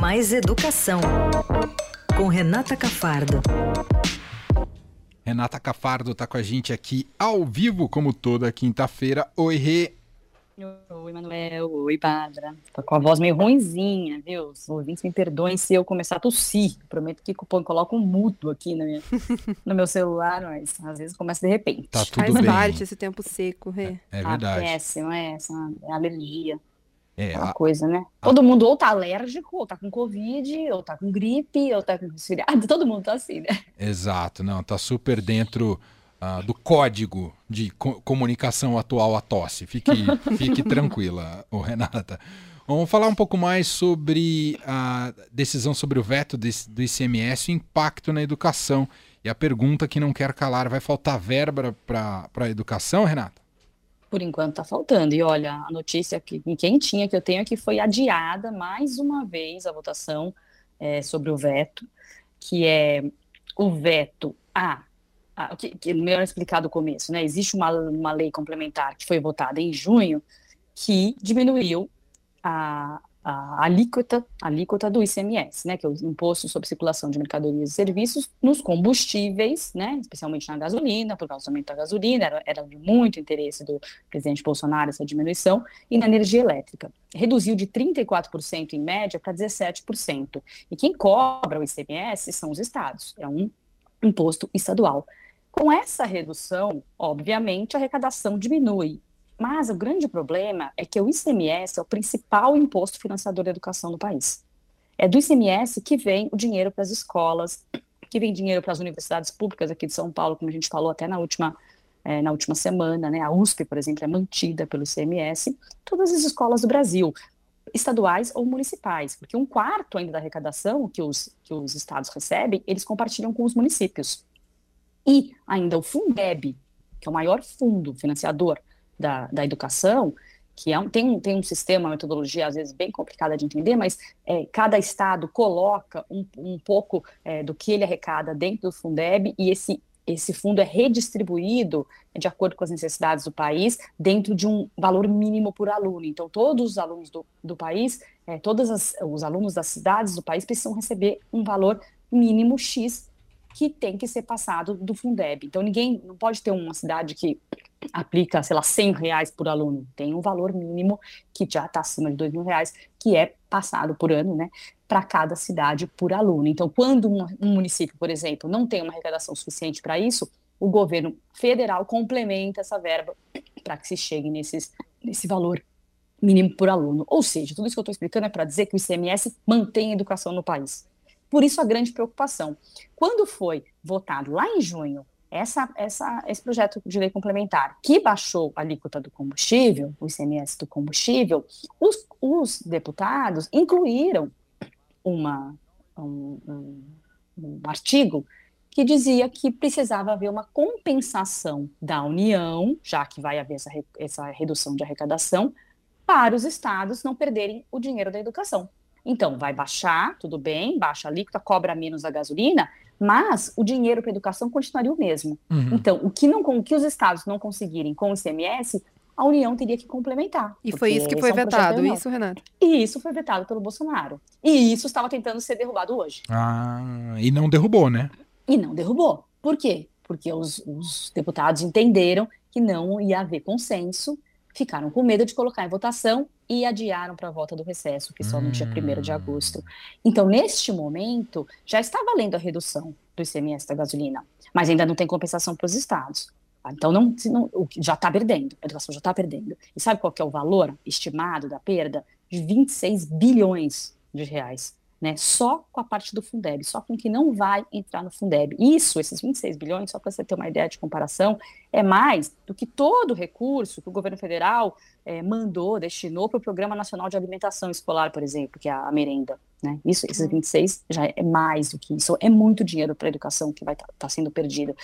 Mais Educação, com Renata Cafardo. Renata Cafardo está com a gente aqui ao vivo, como toda quinta-feira. Oi, Rê. Oi, Manuel. Oi, Bárbara. Tô com a voz meio ruimzinha, viu? Os ouvintes me perdoem se eu começar a tossir. Prometo que cupom coloca um mudo aqui no meu, no meu celular, mas às vezes começa de repente. Tá tudo Faz bem. parte esse tempo seco, Rê. É Tá verdade. péssimo, é essa é alergia. É, Aquela a- coisa, né? Todo mundo ou tá alérgico, ou tá com Covid, ou tá com gripe, ou tá com resfriado. Todo mundo tá assim, né? exato. Não, tá super dentro ah, do código de co- comunicação atual a tosse. Fique, fique tranquila, ô Renata. Vamos falar um pouco mais sobre a decisão sobre o veto desse- do ICMS e o impacto na educação. E a pergunta que não quer calar, vai faltar verba para a educação, Renata? Por enquanto tá faltando. E olha, a notícia que quentinha que eu tenho é que foi adiada mais uma vez a votação é, sobre o veto, que é o veto a. a que, que melhor explicar do começo, né? Existe uma, uma lei complementar que foi votada em junho que diminuiu a, a alíquota, a alíquota do ICMS, né, que é o Imposto sobre Circulação de Mercadorias e Serviços, nos combustíveis, né, especialmente na gasolina, por causa do aumento da gasolina, era, era de muito interesse do presidente Bolsonaro essa diminuição, e na energia elétrica. Reduziu de 34% em média para 17%. E quem cobra o ICMS são os estados, é um imposto estadual. Com essa redução, obviamente, a arrecadação diminui. Mas o grande problema é que o ICMS é o principal imposto financiador da educação no país. É do ICMS que vem o dinheiro para as escolas, que vem dinheiro para as universidades públicas aqui de São Paulo, como a gente falou até na última, eh, na última semana, né? A USP, por exemplo, é mantida pelo ICMS, todas as escolas do Brasil, estaduais ou municipais, porque um quarto ainda da arrecadação que os, que os estados recebem, eles compartilham com os municípios. E ainda o Fundeb, que é o maior fundo financiador da, da educação, que é um, tem, um, tem um sistema, uma metodologia às vezes bem complicada de entender, mas é, cada estado coloca um, um pouco é, do que ele arrecada dentro do Fundeb e esse, esse fundo é redistribuído de acordo com as necessidades do país dentro de um valor mínimo por aluno. Então, todos os alunos do, do país, é, todos as, os alunos das cidades do país precisam receber um valor mínimo X que tem que ser passado do Fundeb. Então, ninguém, não pode ter uma cidade que aplica, sei lá, 100 reais por aluno. Tem um valor mínimo que já está acima de 2 mil reais, que é passado por ano, né, para cada cidade por aluno. Então, quando um, município, por exemplo, não tem uma arrecadação suficiente para isso, o governo federal complementa essa verba para que se chegue nesses, nesse valor mínimo por aluno. Ou seja, tudo isso que eu estou explicando é para dizer que o ICMS mantém a educação no país. Por isso a grande preocupação. Quando foi votado lá em junho essa, essa, esse projeto de lei complementar que baixou a alíquota do combustível, o ICMS do combustível, os, os deputados incluíram uma, um, um, um artigo que dizia que precisava haver uma compensação da União, já que vai haver essa, essa redução de arrecadação, para os estados não perderem o dinheiro da educação. Então, vai baixar, tudo bem, baixa a alíquota, cobra menos a gasolina, mas o dinheiro para a educação continuaria o mesmo. Uhum. Então, o que, não, o que os estados não conseguirem com o ICMS, a União teria que complementar. E foi isso que foi é um vetado, isso, Renato? E isso foi vetado pelo Bolsonaro. E isso estava tentando ser derrubado hoje. Ah, e não derrubou, né? E não derrubou. Por quê? Porque os, os deputados entenderam que não ia haver consenso, ficaram com medo de colocar em votação e adiaram para a volta do recesso, que só no dia 1 de agosto. Então, neste momento, já está valendo a redução do ICMS da gasolina, mas ainda não tem compensação para os estados. Então, não, não, já está perdendo, a educação já está perdendo. E sabe qual é o valor estimado da perda? De 26 bilhões de reais. Né, só com a parte do Fundeb, só com o que não vai entrar no Fundeb. Isso, esses 26 bilhões, só para você ter uma ideia de comparação, é mais do que todo o recurso que o governo federal é, mandou, destinou para o Programa Nacional de Alimentação Escolar, por exemplo, que é a, merenda. Né? Isso, esses 26 já é mais do que isso, é muito dinheiro para a educação que vai estar tá, tá sendo perdido.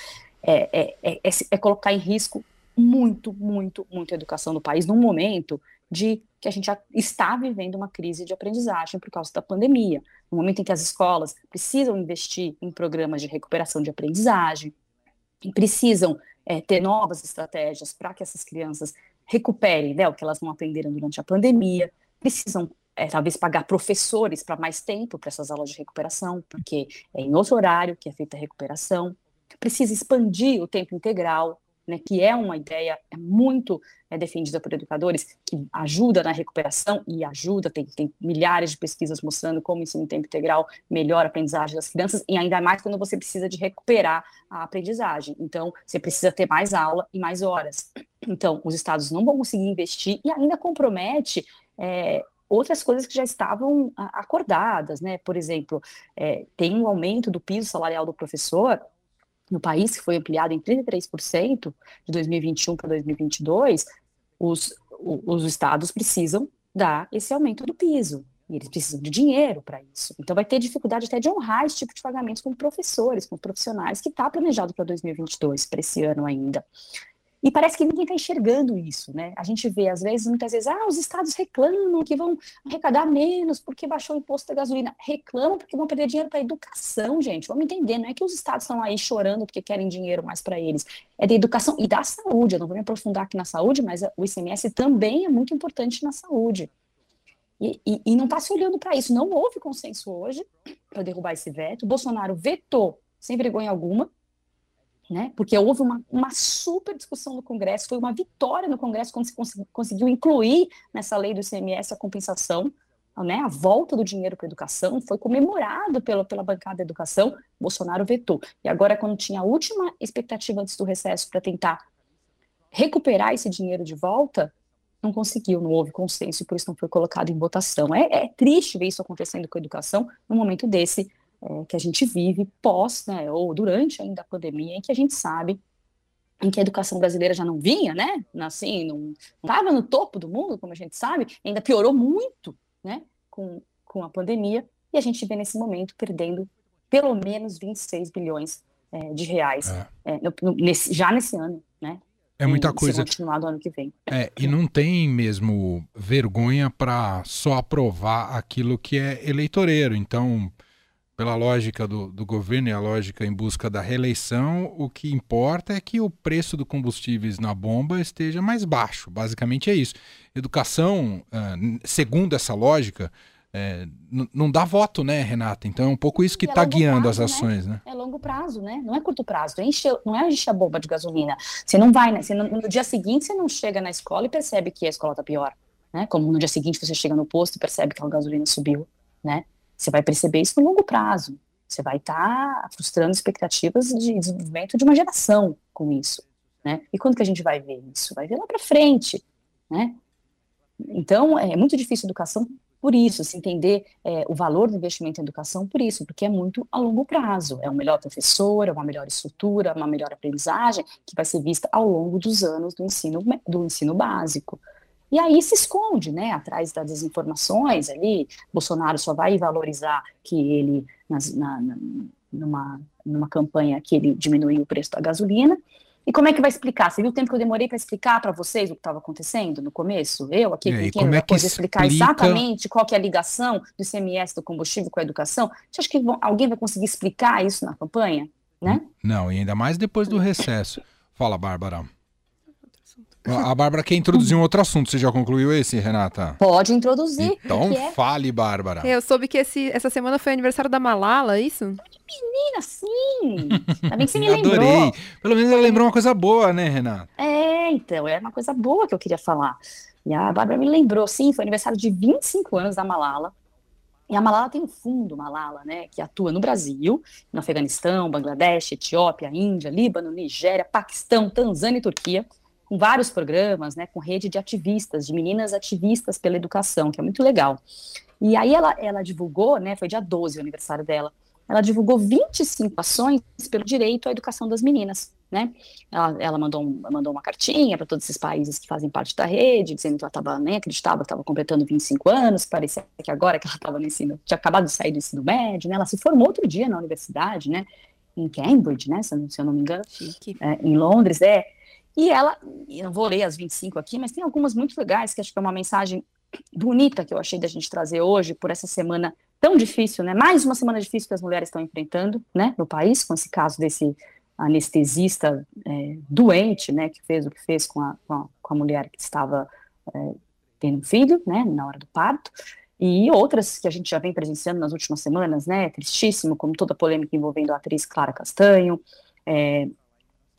É, é, é, é colocar em risco muito, muito, muito a educação no país num momento de que a gente está vivendo uma crise de aprendizagem por causa da pandemia, no momento em que as escolas precisam investir em programas de recuperação de aprendizagem, precisam é, ter novas estratégias para que essas crianças recuperem né, o que elas não aprenderam durante a pandemia, precisam é, talvez pagar professores para mais tempo para essas aulas de recuperação, porque é em outro horário que é feita a recuperação. Precisa expandir o tempo integral, né, que é uma ideia é muito é, defendida por educadores, que ajuda na recuperação e ajuda, tem, tem milhares de pesquisas mostrando como ensino em tempo integral melhora a aprendizagem das crianças, e ainda mais quando você precisa de recuperar a aprendizagem. Então, você precisa ter mais aula e mais horas. Então, os estados não vão conseguir investir e ainda compromete é, outras coisas que já estavam acordadas, né? Por exemplo, é, tem um aumento do piso salarial do professor no país, que foi ampliado em 33% de 2021 para 2022, os, os estados precisam dar esse aumento do piso. E eles precisam de dinheiro para isso. Então, vai ter dificuldade até de honrar esse tipo de pagamentos com professores, com profissionais, que está planejado para 2022, para esse ano ainda. E parece que ninguém está enxergando isso, né? A gente vê, às vezes, muitas vezes, ah, os estados reclamam que vão arrecadar menos porque baixou o imposto da gasolina. Reclamam porque vão perder dinheiro para educação, gente. Vamos entender, não é que os estados estão aí chorando porque querem dinheiro mais para eles. É da educação e da saúde. Eu não vou me aprofundar aqui na saúde, mas o ICMS também é muito importante na saúde. E, e, e não está se olhando para isso. Não houve consenso hoje para derrubar esse veto. Bolsonaro vetou sem vergonha alguma né? Porque houve uma, uma super discussão no Congresso, foi uma vitória no Congresso quando se cons conseguiu incluir nessa lei do ICMS a compensação, né? A volta do dinheiro para a educação foi comemorado pela, pela bancada da educação, Bolsonaro vetou. E agora, quando tinha a última expectativa antes do recesso para tentar recuperar esse dinheiro de volta, não conseguiu, não houve consenso e por isso não foi colocado em votação. É, é triste ver isso acontecendo com a educação num momento desse, é, que a gente vive pós, né, ou durante ainda a pandemia, em que a gente sabe em que a educação brasileira já não vinha, né, assim, não estava no topo do mundo, como a gente sabe, ainda piorou muito, né, com, com a pandemia, e a gente vê nesse momento perdendo pelo menos 26 bilhões é, de reais é. É, no, nesse, já nesse ano, né, é muita coisa. continuar ano que vem. É, e não tem mesmo vergonha para só aprovar aquilo que é eleitoreiro. Então, pela lógica do, do, governo e a lógica em busca da reeleição, o que importa é que o preço do combustíveis na bomba esteja mais baixo. Basicamente é isso. Educação, uh, segundo essa lógica, é, não dá voto, né, Renata? Então é um pouco isso que está é guiando prazo, as né? ações, né? né? É longo prazo, né? Não é curto prazo. Encher, não é encher a bomba de gasolina. Você não vai, né? Você não, no dia seguinte você não chega na escola e percebe que a escola está pior, né? Como no dia seguinte você chega no posto e percebe que a gasolina subiu, né? Você vai perceber isso no longo prazo. Você vai estar tá frustrando expectativas de desenvolvimento de uma geração com isso, né? E quando que a gente vai ver isso? Vai ver lá para frente, né? Então, é muito difícil educação por isso, se entender é, o valor do investimento em educação por isso, porque é muito a longo prazo. É um melhor professor, é uma melhor estrutura, uma melhor aprendizagem que vai ser vista ao longo dos anos do ensino, do ensino básico. E aí se esconde, né, atrás das desinformações ali. Bolsonaro só vai valorizar que ele, nas, na, na, numa, numa campanha, que ele diminuiu o preço da gasolina. E como é que vai explicar? Você viu o tempo que eu demorei para explicar para vocês o que estava acontecendo no começo? Eu aqui é, como é que explicar exatamente qual que é a ligação do ICMS do combustível com a educação. Você acha que alguém vai conseguir explicar isso na campanha? Né? Não, e ainda mais depois do recesso. Fala, Bárbara. A Bárbara quer introduzir um outro assunto. Você já concluiu esse, Renata? Pode introduzir. Então é? fale, Bárbara. Eu soube que esse, essa semana foi aniversário da Malala, é isso? Menina, sim! Ainda bem que você me lembrou. Adorei. Pelo menos ela lembrou uma coisa boa, né, Renata? É, então, é uma coisa boa que eu queria falar. E a Bárbara me lembrou, sim, foi aniversário de 25 anos da Malala. E a Malala tem um fundo, Malala, né, que atua no Brasil, no Afeganistão, Bangladesh, Etiópia, Índia, Líbano, Nigéria, Paquistão, Tanzânia e Turquia com vários programas, né, com rede de ativistas, de meninas ativistas pela educação, que é muito legal. E aí ela, ela divulgou, né, foi dia 12 o aniversário dela, ela divulgou 25 ações pelo direito à educação das meninas, né? Ela, ela mandou, um, mandou uma cartinha para todos esses países que fazem parte da rede, dizendo que ela estava, nem acreditava que estava completando 25 anos, parecia que agora que ela estava no ensino, tinha acabado de sair do ensino médio, né? Ela se formou outro dia na universidade, né? Em Cambridge, né? Se, se eu não me engano, é, em Londres, é. E ela, eu não vou ler as 25 aqui, mas tem algumas muito legais, que acho que é uma mensagem bonita que eu achei da gente trazer hoje, por essa semana tão difícil, né? Mais uma semana difícil que as mulheres estão enfrentando, né, no país, com esse caso desse anestesista é, doente, né, que fez o que fez com a, com a, com a mulher que estava é, tendo um filho, né, na hora do parto. e outras que a gente já vem presenciando nas últimas semanas, né? Tristíssimo, como toda a polêmica envolvendo a atriz Clara Castanho, é,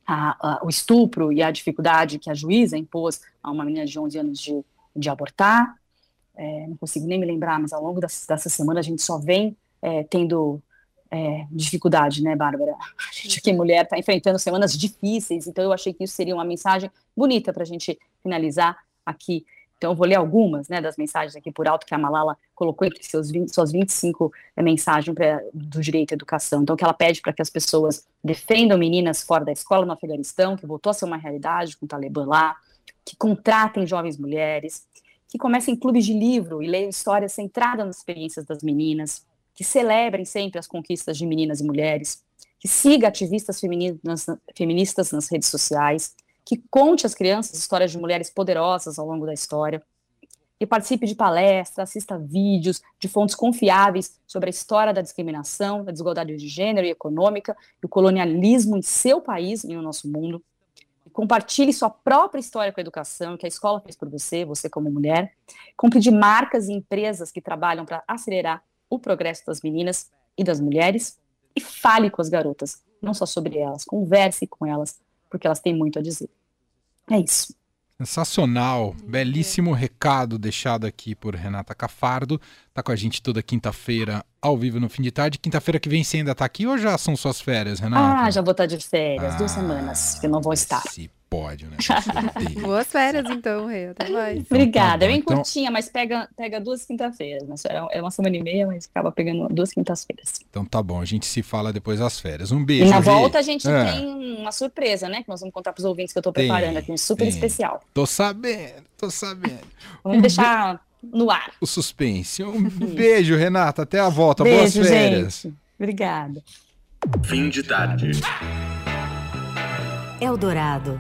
a, a, o estupro e a dificuldade que a juíza impôs a uma menina de 11 anos de, de abortar. É, não consigo nem me lembrar, mas ao longo das, dessa semana a gente só vem é, tendo é, dificuldade, né, Bárbara? A gente aqui, mulher, está enfrentando semanas difíceis, então eu achei que isso seria uma mensagem bonita para a gente finalizar aqui então, eu vou ler algumas né, das mensagens aqui por alto que a Malala colocou entre seus 20, suas 25 é, mensagens pra, do direito à educação. Então, que ela pede para que as pessoas defendam meninas fora da escola no Afeganistão, que voltou a ser uma realidade com o Talibã lá, que contratem jovens mulheres, que comecem clubes de livro e leiam histórias centradas nas experiências das meninas, que celebrem sempre as conquistas de meninas e mulheres, que siga ativistas feministas, feministas nas redes sociais, que conte às crianças histórias de mulheres poderosas ao longo da história, que participe de palestras, assista vídeos de fontes confiáveis sobre a história da discriminação, da desigualdade de gênero e econômica, e o colonialismo em seu país e no nosso mundo. E compartilhe sua própria história com a educação, que a escola fez por você, você como mulher. Compre de marcas e empresas que trabalham para acelerar o progresso das meninas e das mulheres. E fale com as garotas, não só sobre elas, converse com elas, porque elas têm muito a dizer. É isso. Sensacional, belíssimo recado deixado aqui por Renata Cafardo. Tá com a gente toda quinta-feira ao vivo no fim de tarde. Quinta-feira que vem você ainda tá aqui ou já são suas férias, Renata? Ah, já vou estar de férias, ah, duas semanas que eu não vou estar. Se pode, né? Boas férias então, Rê, até mais. Então, Obrigada, tá é bem então... curtinha, mas pega, pega duas quinta-feiras. Né? É uma semana e meia, mas acaba pegando duas quintas-feiras. Então tá bom, a gente se fala depois das férias. Um beijo. E na Rê. volta a gente é. tem uma surpresa, né? Que nós vamos contar para os ouvintes que eu estou preparando aqui, um super tem. especial. Tô sabendo, tô sabendo. Vamos deixar no ar. O suspense. Um beijo, Renata. Até a volta. Beijo, Boas férias. Gente. Obrigada. Fim de tarde. Eldorado.